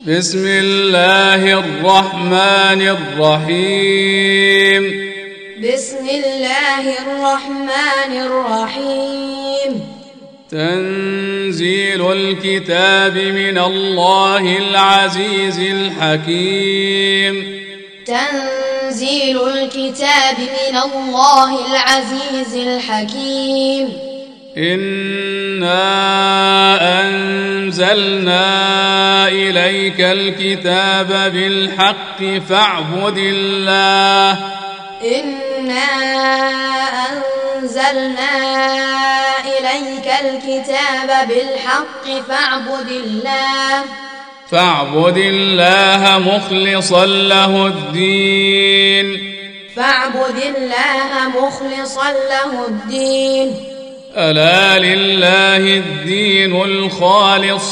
بسم الله الرحمن الرحيم. بسم الله الرحمن الرحيم. تنزيل الكتاب من الله العزيز الحكيم. تنزيل الكتاب من الله العزيز الحكيم. انا انزلنا اليك الكتاب بالحق فاعبد الله إنا أنزلنا إليك الكتاب بالحق فاعبد الله فاعبد الله مخلصا له الدين فاعبد الله مخلصا له الدين ألا لله الدين الخالص.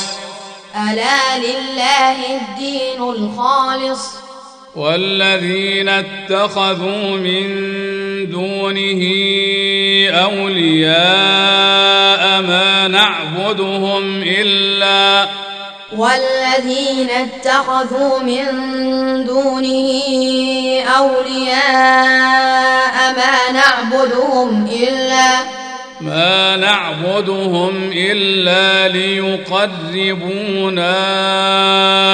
ألا لله الدين الخالص. والذين اتخذوا من دونه أولياء ما نعبدهم إلا والذين اتخذوا من دونه أولياء ما نعبدهم إلا ما نعبدهم إلا ليقربونا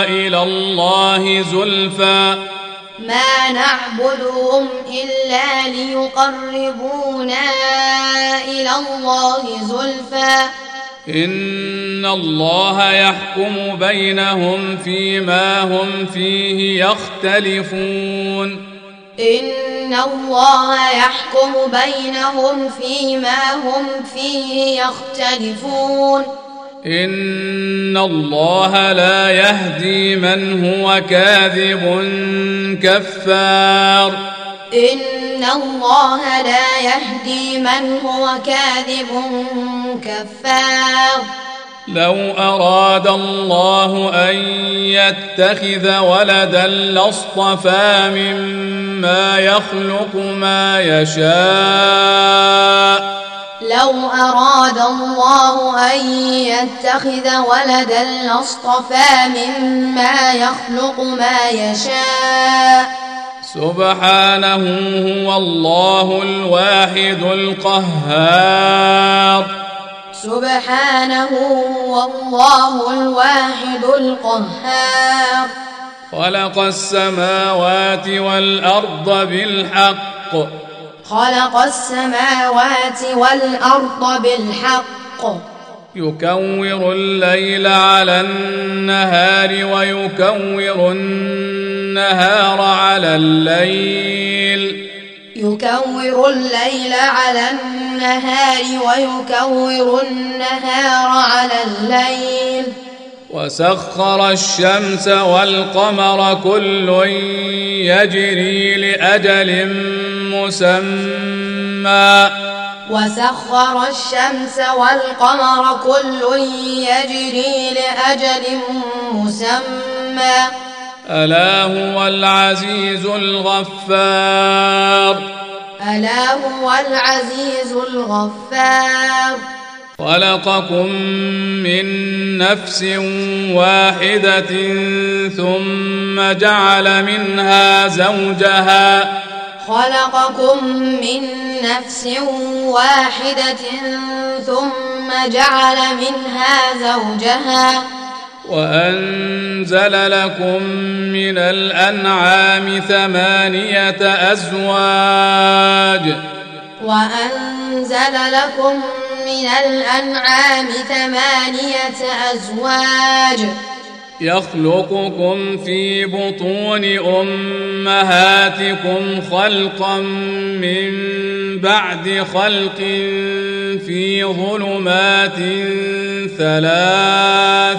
إلى الله زلفى. ما نعبدهم إلا ليقربونا إلى الله زلفى. إن الله يحكم بينهم فيما هم فيه يختلفون. إن الله يحكم بينهم فيما هم فيه يختلفون. إن الله لا يهدي من هو كاذب كفار. إن الله لا يهدي من هو كاذب كفار. لو أراد الله أن يتخذ ولدا لاصطفى مما يخلق ما يشاء. لو أراد الله أن يتخذ ولدا لاصطفى مما يخلق ما يشاء. سبحانه هو الله الواحد القهار. سبحانه هو الله الواحد القهار. خلق السماوات والأرض بالحق. خلق السماوات والأرض بالحق. يكور الليل على النهار ويكور النهار على الليل. يكور الليل على النهار ويكور النهار على الليل. وسخر الشمس والقمر كل يجري لأجل مسمى. وسخر الشمس والقمر كل يجري لأجل مسمى. ألا هو العزيز الغفار. ألا هو العزيز الغفار. خلقكم من نفس واحدة ثم جعل منها زوجها. خلقكم من نفس واحدة ثم جعل منها زوجها. وأنزل لكم من الأنعام ثمانية أزواج. وأنزل لكم من الأنعام ثمانية أزواج. يخلقكم في بطون أمهاتكم خلقا من بعد خلق في ظلمات ثلاث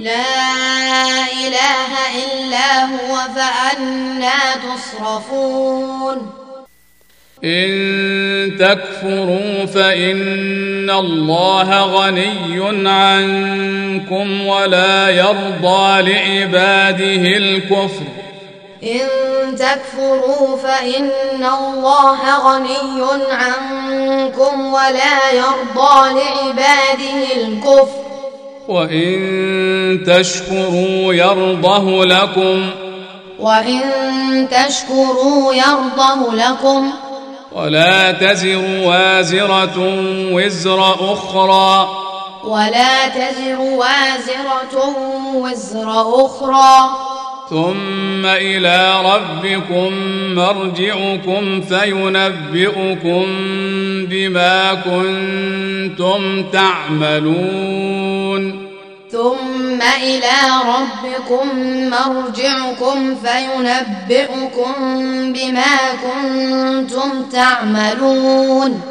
لا إله إلا هو فأنا تصرفون. إن تكفروا فإن الله غني عنكم ولا يرضى لعباده الكفر. إن تكفروا فإن الله غني عنكم ولا يرضى لعباده الكفر. وإن تشكروا يرضه لكم وإن تشكروا يرضه لكم ولا تزر وازرة وزر أخرى ولا تزر وازرة وزر أخرى ثم إلى ربكم مرجعكم فينبئكم بما كنتم تعملون. ثم إلى ربكم مرجعكم فينبئكم بما كنتم تعملون.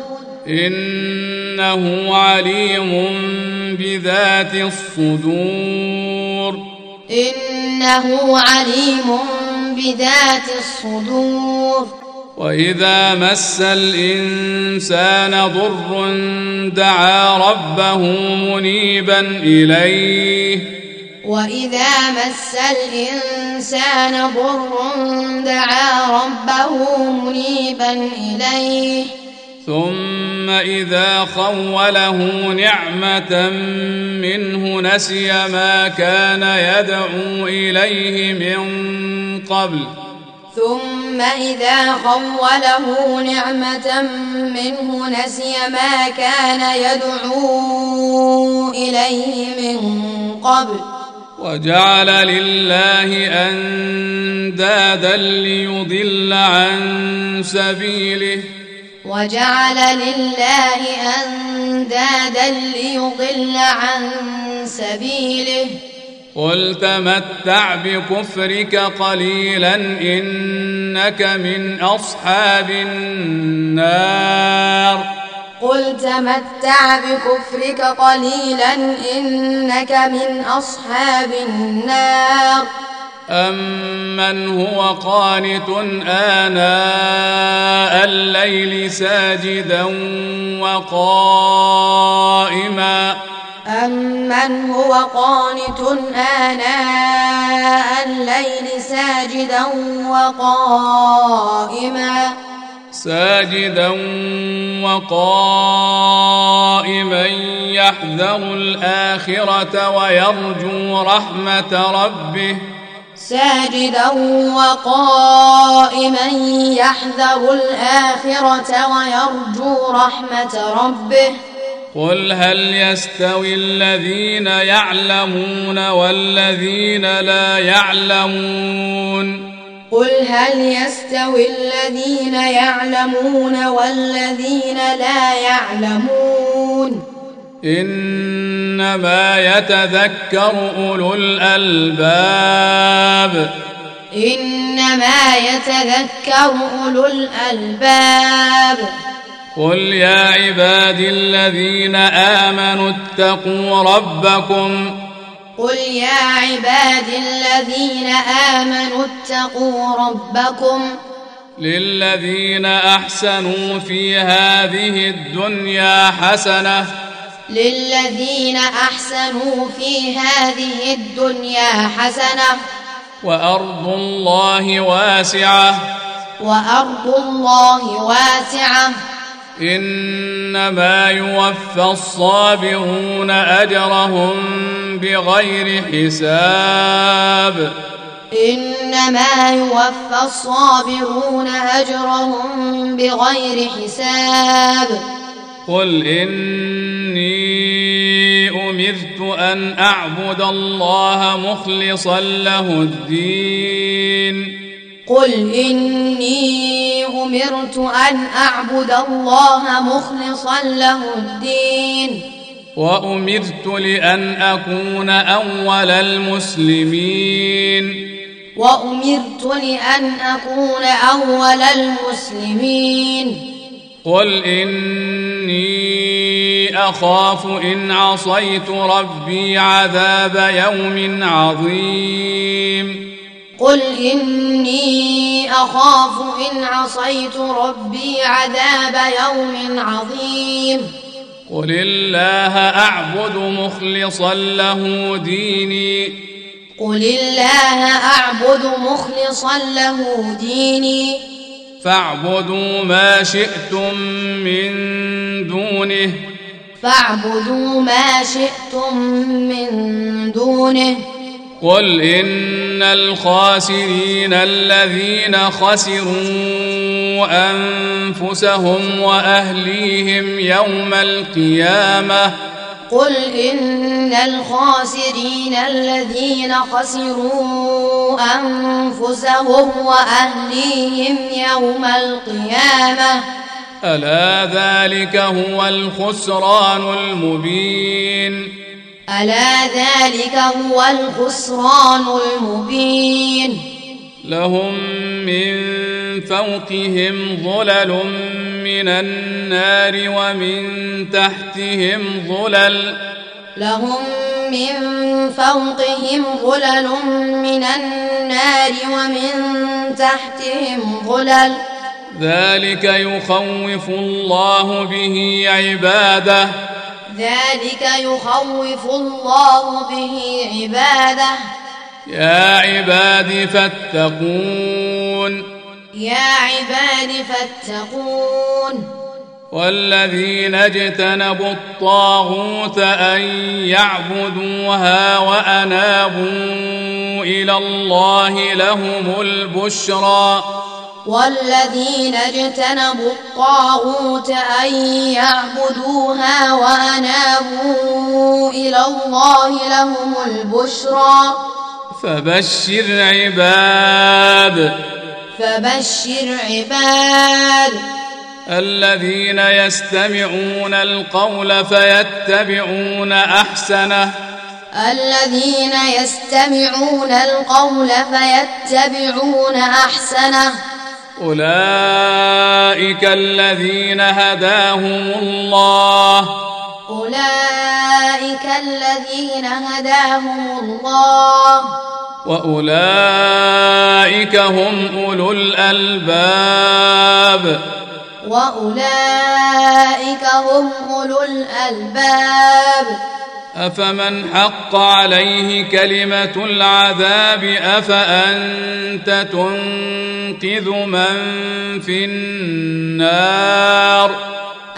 إنه عليم بذات الصدور. إنه عليم بذات الصدور. وإذا مس الإنسان ضر دعا ربه منيبا إليه. وإذا مس الإنسان ضر دعا ربه منيبا إليه. ثم إذا خوله نعمة منه نسي ما كان يدعو إليه من قبل. ثم إذا خوله نعمة منه نسي ما كان يدعو إليه من قبل. وجعل لله أندادا ليضل عن سبيله. وجعل لله أندادا ليضل عن سبيله. قل تمتع بكفرك قليلا إنك من أصحاب النار. قل تمتع بكفرك قليلا إنك من أصحاب النار. أمن هو قانت آناء الليل ساجدا وقائما أمن هو قانت آناء الليل ساجدا وقائما ساجدا وقائما يحذر الآخرة ويرجو رحمة ربه ساجدا وقائما يحذر الآخرة ويرجو رحمة ربه. قل هل يستوي الذين يعلمون والذين لا يعلمون؟ قل هل يستوي الذين يعلمون والذين لا يعلمون. إنما يتذكر أولو الألباب. إنما يتذكر أولو الألباب. قل يا عبادي الذين آمنوا اتقوا ربكم. قل يا عبادي الذين آمنوا اتقوا ربكم. للذين أحسنوا في هذه الدنيا حسنة للذين أحسنوا في هذه الدنيا حسنة وأرض الله واسعة. وأرض الله واسعة. إنما يوفى الصابرون أجرهم بغير حساب. إنما يوفى الصابرون أجرهم بغير حساب. قل إني أمرت أن أعبد الله مخلصا له الدين. قل إني أمرت أن أعبد الله مخلصا له الدين. وأمرت لأن أكون أول المسلمين. وأمرت لأن أكون أول المسلمين. قل إني اخاف ان عصيت ربي عذاب يوم عظيم قل إني أخاف إن عصيت ربي عذاب يوم عظيم قل الله اعبد مخلصا له ديني. قل الله أعبد مخلصا له ديني. فاعبدوا ما شئتم من دونه. فاعبدوا ما شئتم من دونه. قل إن الخاسرين الذين خسروا أنفسهم وأهليهم يوم القيامة قل إن الخاسرين الذين خسروا أنفسهم وأهليهم يوم القيامة. ألا ذلك هو الخسران المبين؟ ألا ذلك هو الخسران المبين. لهم من فوقهم ظلل من النار ومن تحتهم ظلل لهم من فوقهم ظلل من النار ومن تحتهم ظلل. ذلك يخوف الله به عباده. ذلك يخوف الله به عباده. يا عباد فاتقون. يا عباد فاتقون. والذين اجتنبوا الطاغوت أن يعبدوها وأنابوا إلى الله لهم البشرى. والذين اجتنبوا الطاغوت أن يعبدوها وأنابوا إلى الله لهم البشرى. فبشر عباد. فبشر عباد. الذين يستمعون القول فيتبعون أحسنه. الذين يستمعون القول فيتبعون أحسنه. أولئك الذين هداهم الله. أولئك الذين هداهم الله. وأولئك هم أولو الألباب. وأولئك هم أولو الألباب. أفمن حق عليه كلمة العذاب أفأنت تنقذ من في النار؟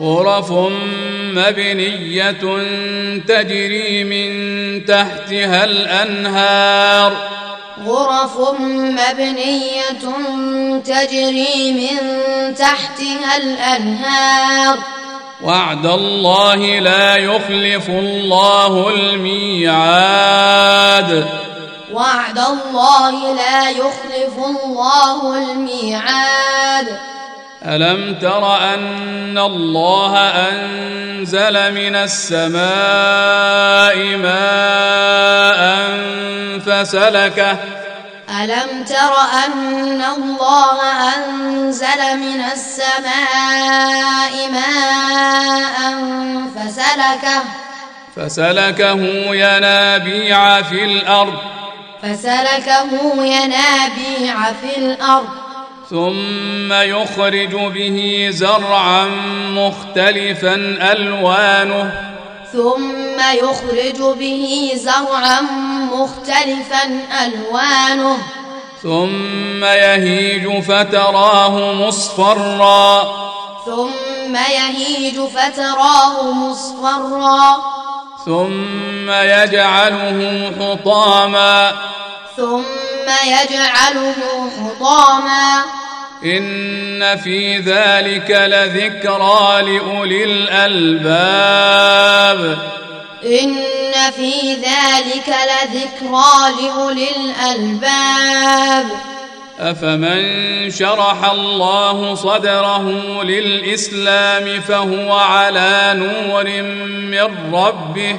غرف مبنية تجري من تحتها الأنهار. غرف مبنية تجري من تحتها الأنهار. وعد الله لا يخلف الله الميعاد. وعد الله لا يخلف الله الميعاد. ألم تر أن الله أنزل من السماء ماء فسلكه ألم تر أن الله أنزل من السماء ماء فسلكه فسلكه ينابيع في الأرض فسلكه ينابيع في الأرض ثم يخرج به زرعا مختلفا ألوانه. ثم يخرج به زرعا مختلفا ألوانه. ثم يهيج فتراه مصفرا. ثم يهيج فتراه مصفرا. ثم يجعله حطاما. ثم يجعله حطاما إن في ذلك لذكرى لأولي الألباب. إن في ذلك لذكرى لأولي الألباب. أفمن شرح الله صدره للإسلام فهو على نور من ربه.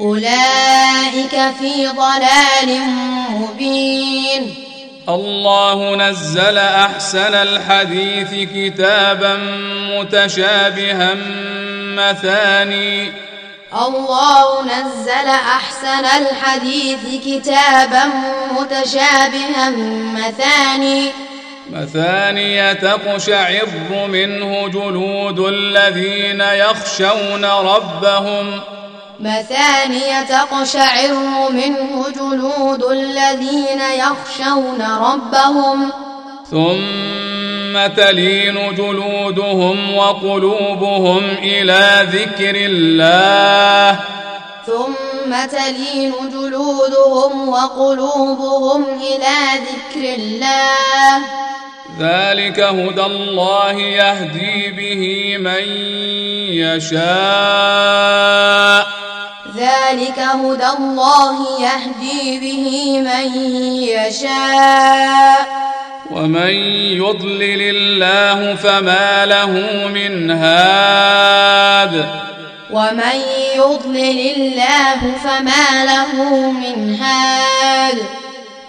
أولئك في ضلال مبين. الله نزل أحسن الحديث كتابا متشابها مثاني. الله نزل أحسن الحديث كتابا متشابها مثاني. مثاني تقشعر منه جلود الذين يخشون ربهم. مثانية تقشعر منه جلود الذين يخشون ربهم. ثم تلين جلودهم وقلوبهم إلى ذكر الله. ثم تلين جلودهم وقلوبهم إلى ذكر الله. ذلك هدى الله يهدي به من يشاء. ذلك هدى الله يهدي به من يشاء. ومن يضلل الله فما له من هاد. ومن يضلل الله فما له من هاد.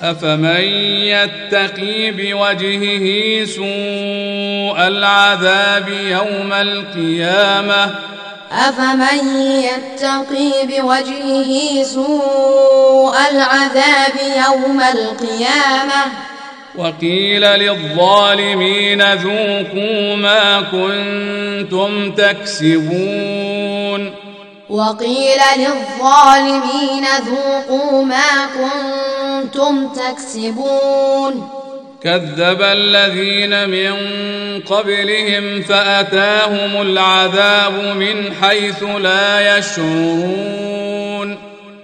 أفمن يتقي بوجهه سوء العذاب يوم القيامة؟ أفمن يتقي بوجهه سوء العذاب يوم القيامة؟ وقيل للظالمين ذوقوا ما كنتم تكسبون. وقيل للظالمين ذوقوا ما كنتم تكسبون. كذب الذين من قبلهم فأتاهم العذاب من حيث لا يشعرون.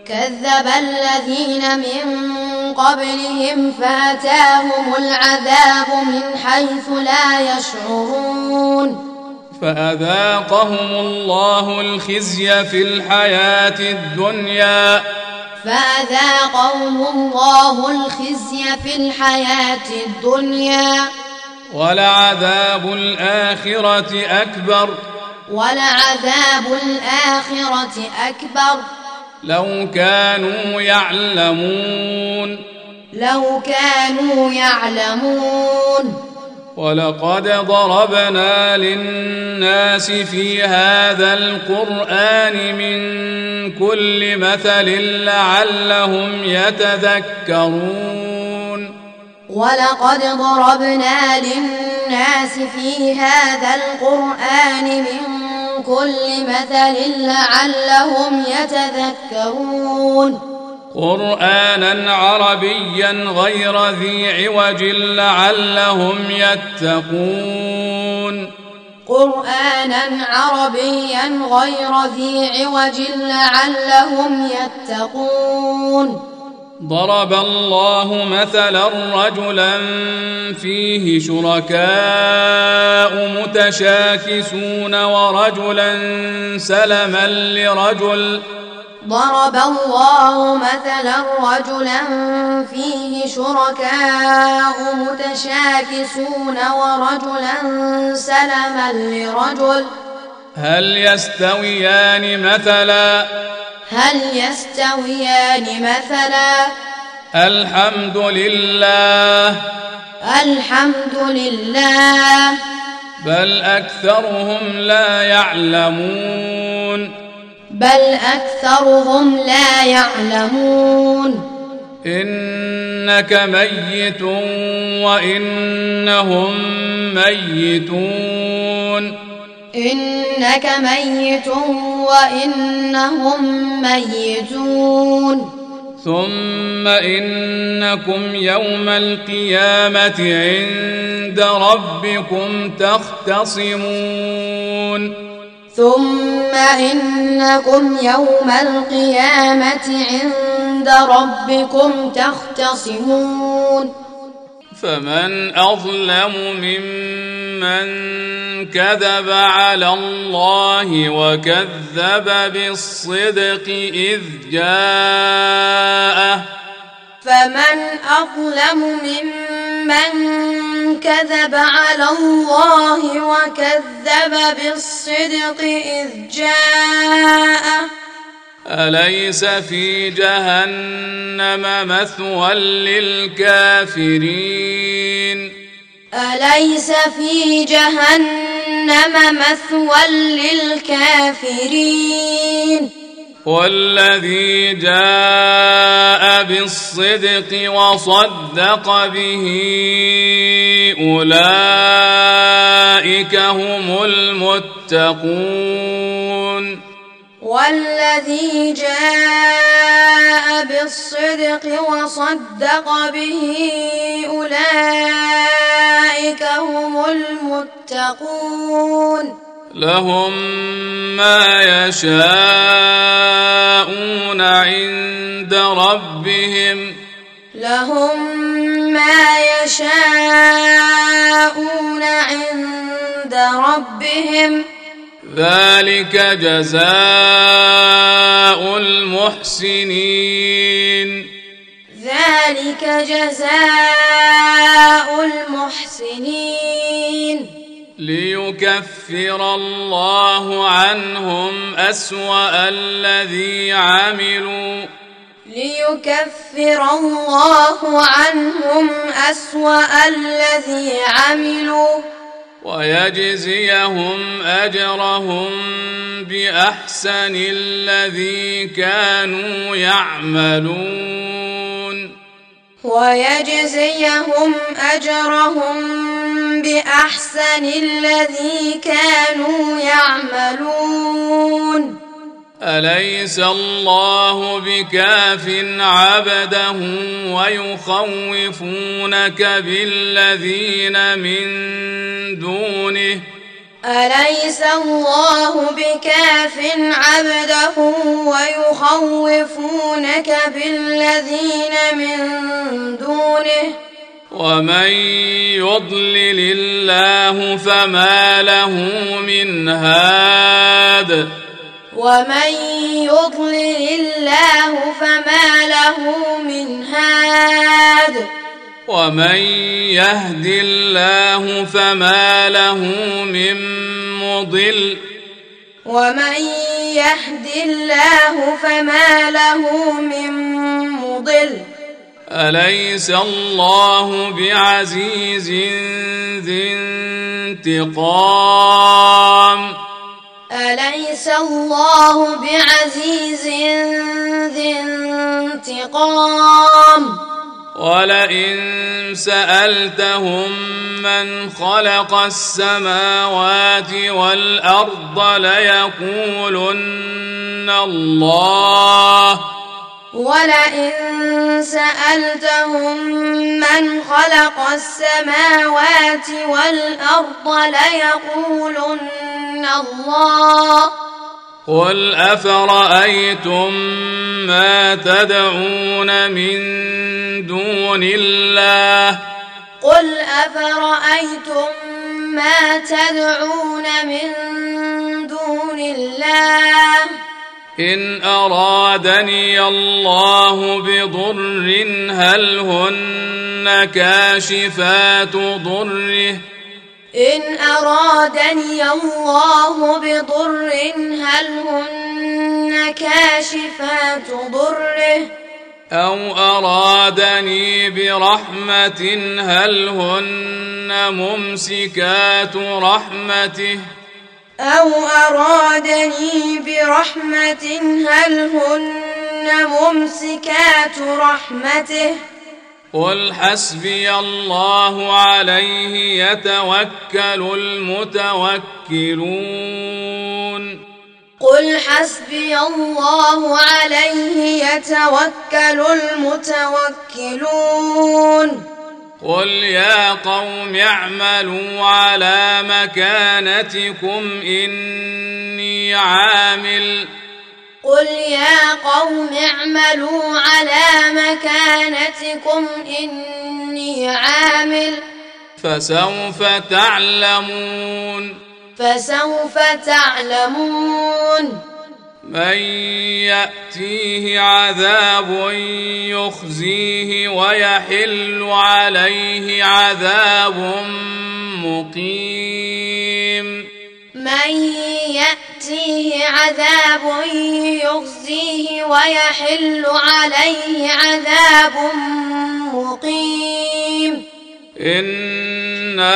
كذب الذين من قبلهم فأتاهم العذاب من حيث لا يشعرون. فأذاقهم الله الخزي في الحياة الدنيا. فأذاقهم الله الخزي في الحياة الدنيا. ولعذاب الآخرة أكبر. ولعذاب الآخرة أكبر. لو كانوا يعلمون. لو كانوا يعلمون. ولقد ضربنا للناس في هذا القرآن من كل مثل لعلهم يتذكرون. ولقد ضربنا للناس في هذا القرآن من كل مثل لعلهم يتذكرون. قرآنا عربيا غير ذي عوج لعلهم يتقون. قرآنا عربيا غير ذي عوج لعلهم يتقون. ضرب الله مثلا رجلا فيه شركاء متشاكسون ورجلا سلما لرجل ضرب الله مثلا رجلا فيه شركاء متشاكسون ورجلا سلما لرجل. هل يستويان مثلا؟ هل يستويان مثلا؟ الحمد لله. الحمد لله. بل أكثرهم لا يعلمون. بل أكثرهم لا يعلمون. إنك ميت وإنهم ميتون. إنك ميت وإنهم ميتون. ثم إنكم يوم القيامة عند ربكم تختصمون. ثم إنكم يوم القيامة عند ربكم تختصمون. فمن أظلم ممن كذب على الله وكذب بالصدق إذ جاءه فمن أظلم ممن كذب على الله وكذب بالصدق إذ جاءه. أليس في جهنم مثوى للكافرين؟ أليس في جهنم مثوى للكافرين؟ والذي جاء بالصدق وصدق به أولئك هم المتقون. والذي جاء بالصدق وصدق به أولئك هم المتقون. لهم ما يشاءون عند ربهم. لهم ما يشاءون عند ربهم. ذلك جزاء المحسنين. ذلك جزاء المحسنين. ليكفر الله عنهم أسوأ الذي عملوا. ليكفر الله عنهم أسوأ الذي عملوا. ويجزيهم أجرهم بأحسن الذي كانوا يعملون. ويجزيهم أجرهم بأحسن الذي كانوا يعملون. أليس الله بكاف عبده ويخوفونك بالذين من دونه؟ أليس الله بكاف عبده ويخوفونك بالذين من دونه؟ ومن يضلل الله فما له من هاد. ومن يضلل الله فما له من هاد. ومن يهد الله فما له من مضل ومن يهد الله فما له من مضل. أليس الله بعزيز ذي انتقام؟ أليس الله بعزيز ذي انتقام؟ ولئن سألتهم من خلق السماوات والأرض ليقولن الله. ولئن سألتهم من خلق السماوات والأرض ليقولن الله. قل أفرأيتم ما تدعون من دون الله؟ قل أفرأيتم ما تدعون من دون الله؟ إن أرادني الله بضر هل هن كاشفات ضره؟ إن أرادني الله بضر هل هن كاشفات ضره؟ أو أرادني برحمة هل هن ممسكات رحمته؟ أو أرادني برحمة هل هن ممسكات رحمته؟ قل حسبي الله عليه يتوكل المتوكلون قل حسبي الله عليه يتوكل المتوكلون قل يا قوم اعملوا على مكانتكم إني عامل قل يا قوم اعملوا على مكانتكم إني عامل فسوف تعلمون فسوف تعلمون من يأتيه عذاب يخزيه ويحل عليه عذاب مقيم من يأتيه عذاب يخزيه ويحل عليه عذاب مقيم. إنا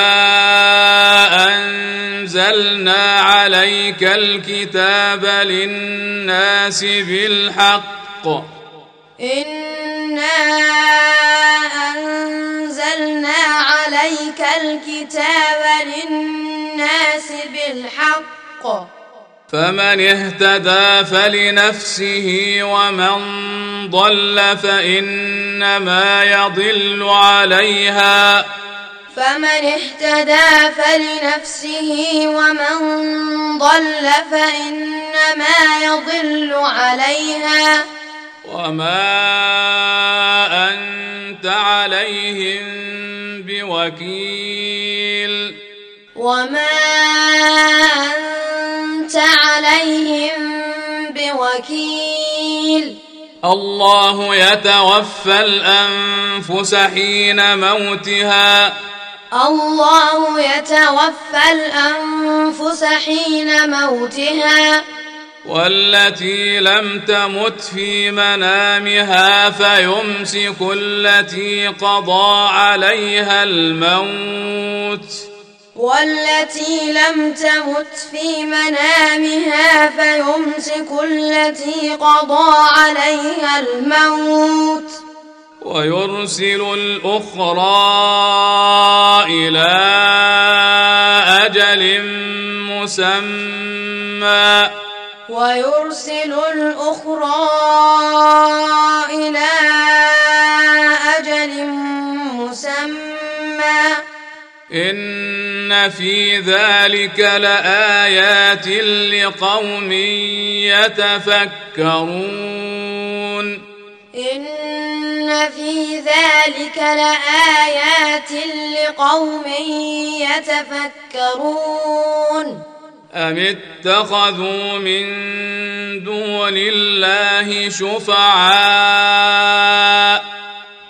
أنزلنا عليك الكتاب للناس بالحق. إنا أنزلنا عليك الكتاب للناس بالحق فمن اهتدى فلنفسه ومن ضل فإنما يضل عليها فمن اهتدى فلنفسه ومن ضل فإنما يضل عليها وما أنت عليهم بوكيل وما أنت عليهم بوكيل الله يتوفى الأنفس حين موتها. الله يتوفى الأنفس حين موتها. والتي لم تمت في منامها فيمسك التي قضى عليها الموت. والتي لم تمت في منامها فيمسك التي قضى عليها الموت. ويرسل الأخرى إلى أجل مسمى. ويرسل الأخرى إلى أجل مسمى. إن في ذلك لآيات لقوم يتفكرون. إن في ذلك لآيات لقوم يتفكرون. أم اتخذوا من دون الله شفعاء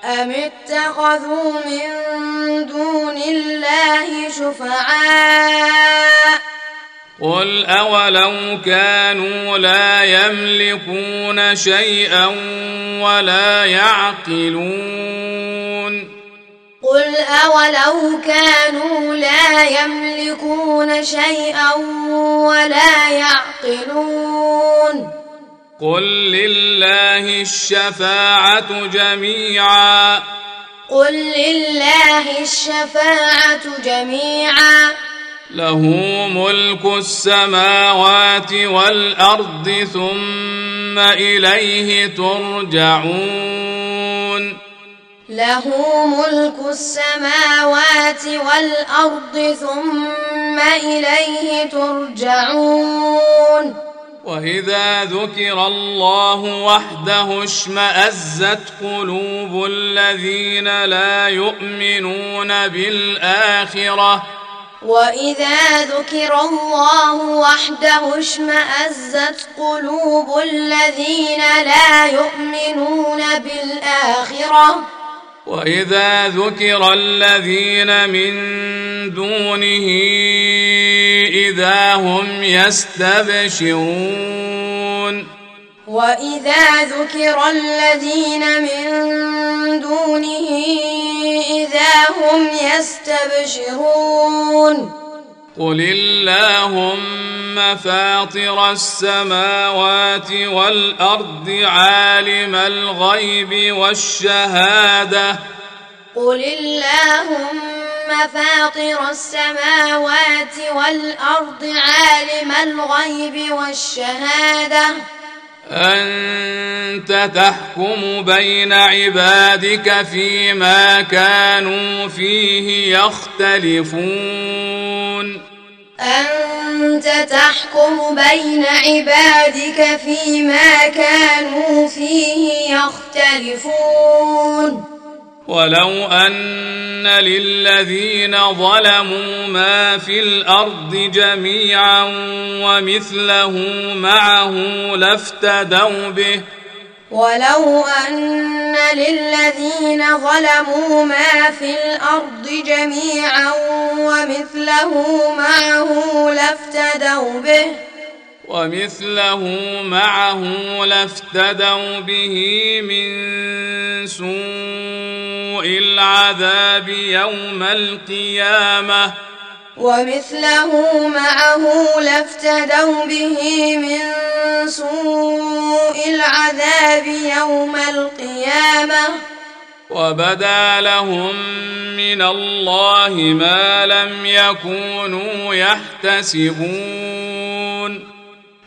أم اتخذوا من دون الله شفعاء قل أولو كانوا لا يملكون شيئا ولا يعقلون قل أولو كانوا لا يملكون شيئا ولا يعقلون قل لله الشفاعة جميعا قل لله الشفاعة جميعا له ملك السماوات والأرض ثم إليه ترجعون له ملك السماوات والأرض ثم إليه ترجعون. وإذا ذكر الله وحده اشمأزت قلوب الذين لا يؤمنون بالآخرة. وإذا ذكر الله وحده اشمأزت قلوب الذين لا يؤمنون بالآخرة. وإذا ذكر الذين من دونه إذا هم يستبشرون. وإذا ذكر الذين من دونه إذا هم يستبشرون. قل اللهم فاطر السماوات والارض عالم الغيب والشهاده قل اللهم فاطر السماوات والارض عالم الغيب والشهاده أنت تحكم بين عبادك فيما كانوا فيه يختلفون. أنت تحكم بين عبادك فيما كانوا فيه يختلفون. ولو أن للذين ظلموا ما في الأرض جميعا ومثله معه لافتدوا به. ولو أن للذين ظلموا ما في الأرض جميعا ومثله معه لافتدوا به. ومثله معه لافتدوا به من سوء العذاب يوم القيامة. ومثله معه لافتدوا به من سوء العذاب يوم القيامة. وبدا لهم من الله ما لم يكونوا يحتسبون.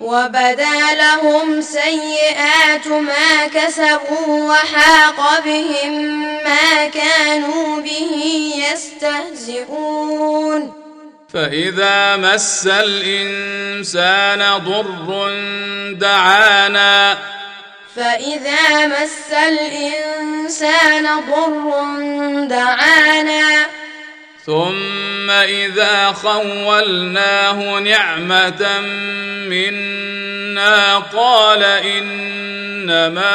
وبدا لهم سيئات ما كسبوا وحاق بهم ما كانوا به يستهزئون. فإذا مس الإنسان ضر دعانا. فإذا مس الإنسان ضر دعانا. ثم اذا خولناه نعمه منا قال انما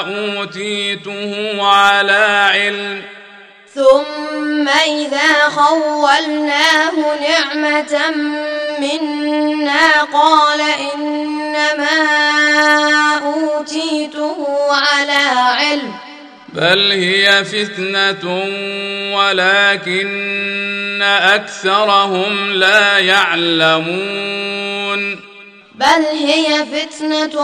اوتيته على علم ثم اذا خولناه نعمه منا قال انما اوتيته على علم بل هي فتنه ولكن اكثرهم لا يعلمون بل هي فتنه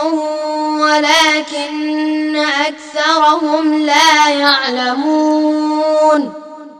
ولكن اكثرهم لا يعلمون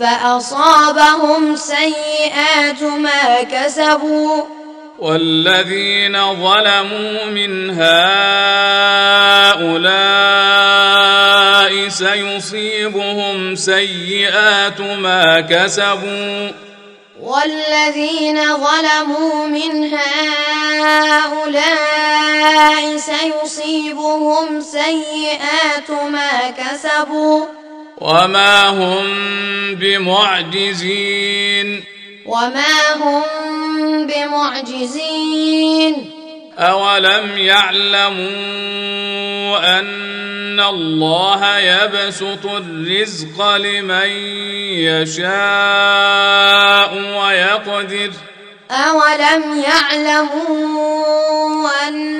فأصابهم سيئات ما كسبوا. والذين ظلموا من هؤلاء سيصيبهم سيئات ما كسبوا. والذين ظلموا من هؤلاء سيصيبهم سيئات ما كسبوا. وما هم بمعجزين. وما هم بمعجزين. أولم يعلموا أن الله يبسط الرزق لمن يشاء ويقدر. أولم يعلموا أن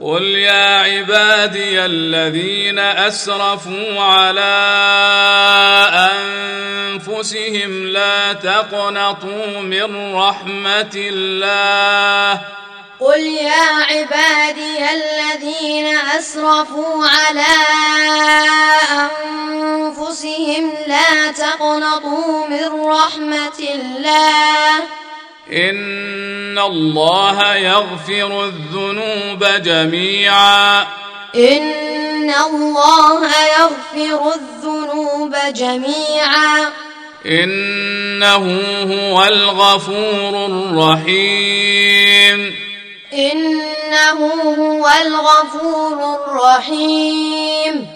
قل يا عبادي الذين أسرفوا على أنفسهم لا تقنطوا من رحمة الله. قل يا عبادي الذين أسرفوا على أنفسهم لا تقنطوا من رحمة الله. ان الله يغفر الذنوب جميعا. ان الله يغفر الذنوب جميعا. انه هو الغفور الرحيم. انه هو الغفور الرحيم.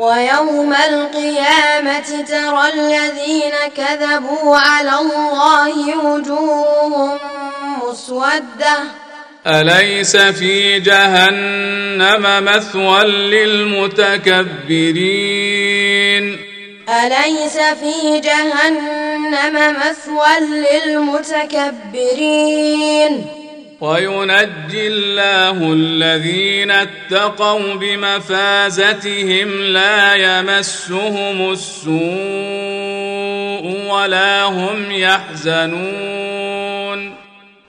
ويوم القيامة ترى الذين كذبوا على الله وجوههم مسودة. أليس في جهنم مثوى للمتكبرين؟ أليس في جهنم مثوى للمتكبرين؟ وينجي الله الذين اتقوا بمفازتهم لا يمسهم السوء ولا هم يحزنون.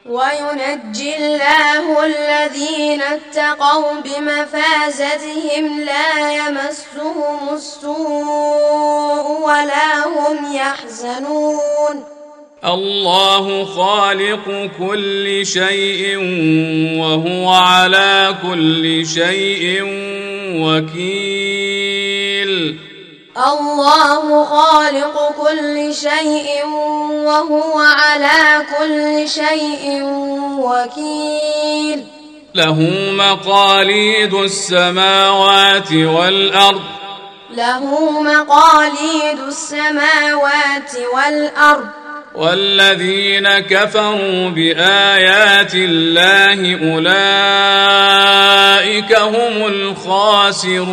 وينجي الله الذين اتقوا بمفازتهم لا يمسهم السوء ولا هم يحزنون. الله خالق كل شيء وهو على كل شيء وكيل. الله خالق كل شيء وهو على كل شيء وكيل. له مقاليد السماوات والأرض. له مقاليد السماوات والأرض. والذين كفروا بآيات الله أولئك هم الخاسرون.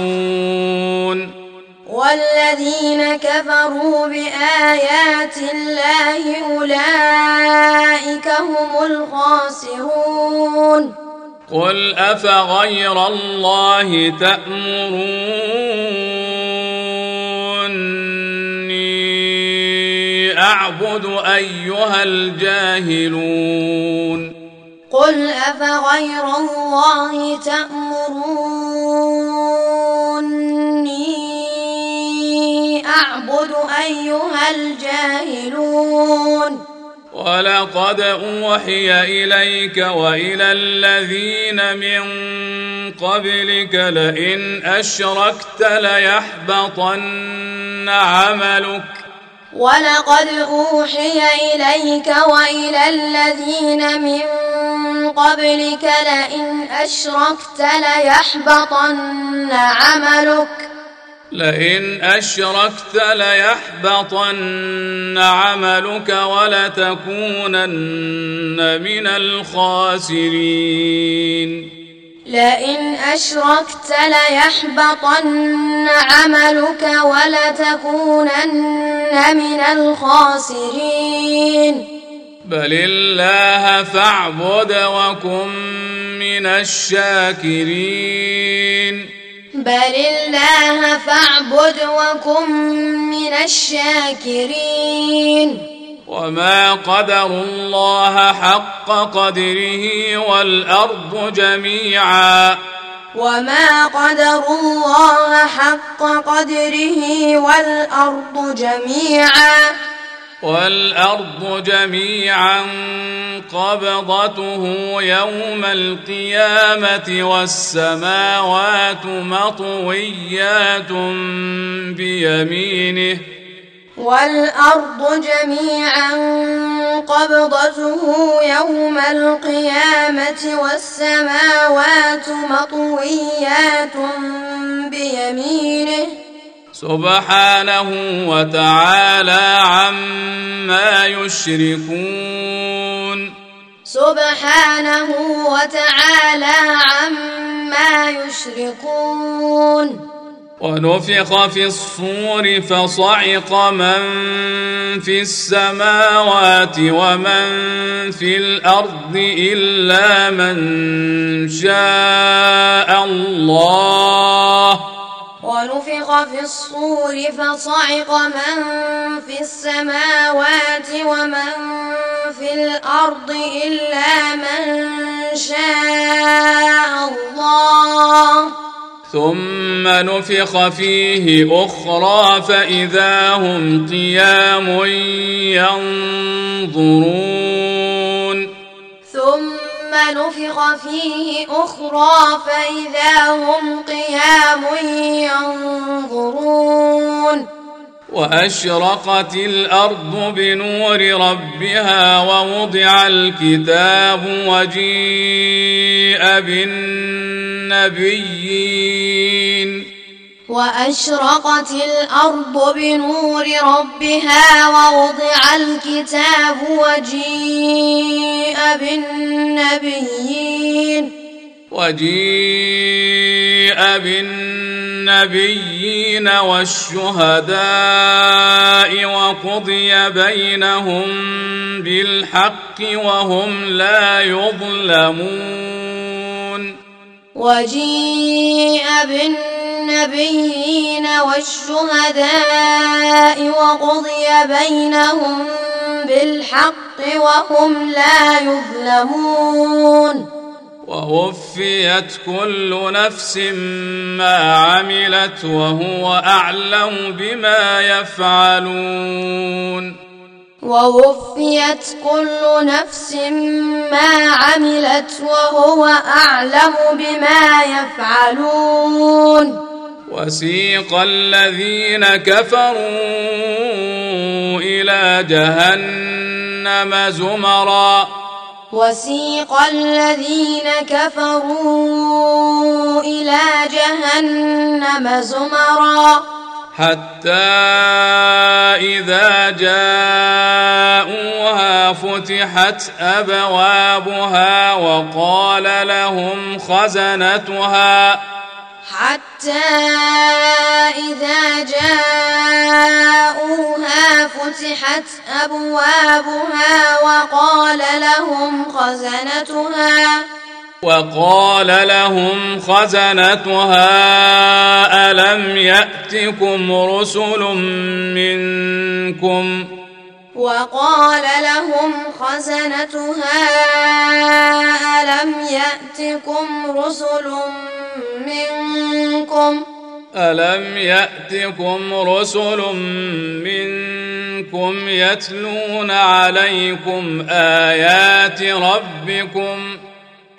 والذين كفروا بآيات الله أولئك هم الخاسرون. قل أفغير الله تأمروني أعبد أيها الجاهلون. قل أفغير الله تأمروني أعبد أيها الجاهلون. ولقد أوحي إليك وإلى الذين من قبلك لئن أشركت ليحبطن عملك. ولقد أوحي إليك وإلى الذين من قبلك لئن أشركت ليحبطن عملك لئن اشركت ليحبطن عملك ولتكونن من الخاسرين لئن أشركت ليحبطن عملك ولتكونن من الخاسرين. بل الله فاعبد وكن من الشاكرين. بل الله فاعبد وكن من الشاكرين. وما قدروا الله حق قدره والارض جميعا وما قدروا الله حق قدره والأرض جميعا والارض جميعا قبضته يوم القيامه والسماوات مطويات بيمينه والأرض جميعا قبضته يوم القيامة والسماوات مطويات بيمينه سبحانه وتعالى عما يشركون. سبحانه وتعالى عما يشركون. ونفخ في الصور فصعق من في السماوات ومن في الأرض إلا من شاء الله. ونفخ في الصور فصعق من في السماوات ومن في الأرض إلا من شاء الله. ثم نفخ فيه أخرى فإذا هم قيام ينظرون. ثم نفخ فيه أخرى فإذا هم قيام ينظرون. وأشرقت الأرض بنور ربها ووضع الكتاب وجيء بالنبيين وأشرقت الأرض بنور ربها ووضع الكتاب وجيء بالنبيين. وجيء بالنبيين والشهداء وقضي بينهم بالحق وهم لا يظلمون. وجيء بالنبيين والشهداء وقضي بينهم بالحق وهم لا يظلمون. ووفيت كل نفس ما عملت وهو أعلم بما يفعلون. ووفيت كل نفس ما عملت وهو أعلم بما يفعلون. وسيق الذين كفروا إلى جهنم زمرًا. وسيق الذين كفروا إلى جهنم زمرا. حتى إذا جاءوها فتحت أبوابها وقال لهم خزنتها. حتى إذا جاءوها فتحت أبوابها وقال لهم خزنتها. وقال لهم خزنتها ألم يأتكم رسل منكم ؟ وقال لهم خزنتها ألم يأتكم رسل منكم ألم يأتكم رسل منكم يتلون عليكم آيات ربكم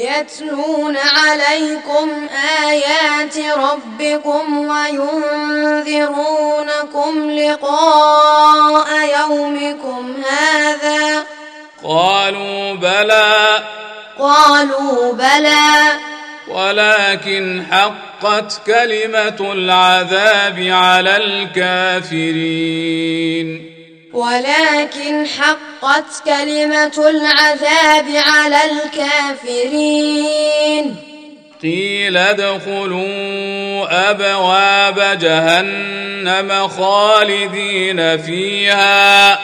يتلون عليكم آيات ربكم وينذرونكم لقاء يومكم هذا قالوا بلى قالوا بلى ولكن حقت كلمة العذاب على الكافرين ولكن حقت كلمة العذاب على الكافرين. قيل ادخلوا أبواب جهنم خالدين فيها.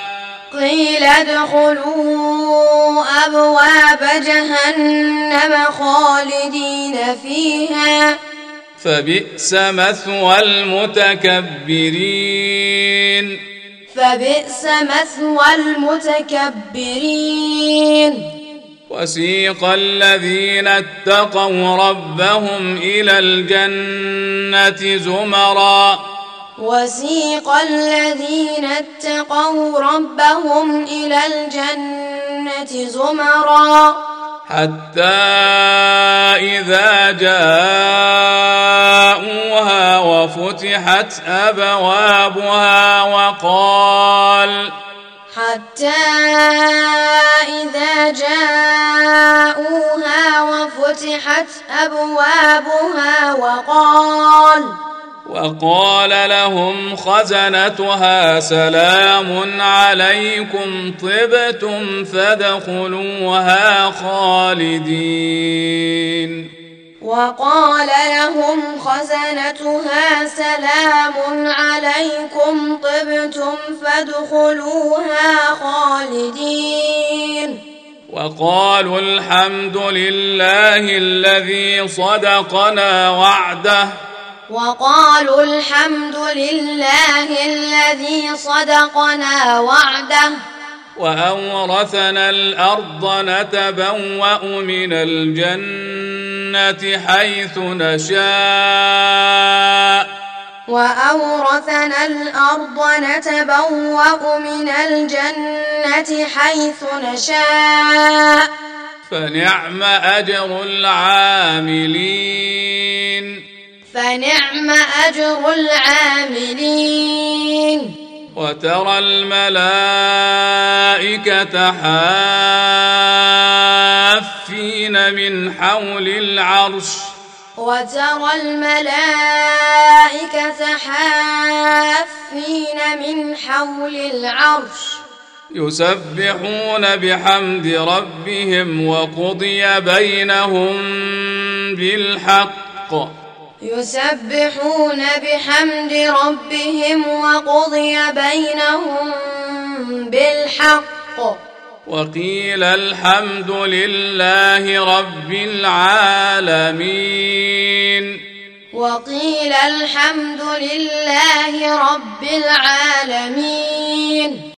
قيل ادخلوا أبواب جهنم خالدين فيها. فبئس مثوى المتكبرين. فبئس مثوى المتكبرين. وسيق الذين اتقوا ربهم إلى الجنة زمرًا. وسيق الذين اتقوا ربهم إلى الجنة زمرا. حتى إذا جاءوها وفتحت أبوابها وقال حتى إذا جاءوها وفتحت أبوابها وقال وقال لهم خزنتها سلام عليكم طبتم فادخلوها خالدين. وقال لهم خزنتها سلام عليكم طبتم فادخلوها خالدين. وقالوا الحمد لله الذي صدقنا وعده. وقالوا الحمد لله الذي صدقنا وعده. وأورثنا الأرض نتبوأ من الجنة حيث نشاء. وأورثنا الأرض نتبوأ من الجنة حيث نشاء. فنعم أجر العاملين. فنعم أجر العاملين. وترى الملائكة حافين من حول العرش. وترى الملائكة حافين من حول العرش. يسبحون بحمد ربهم وقضي بينهم بالحق. يسبحون بحمد ربهم وقضي بينهم بالحق. وقيل الحمد لله رب العالمين. وقيل الحمد لله رب العالمين.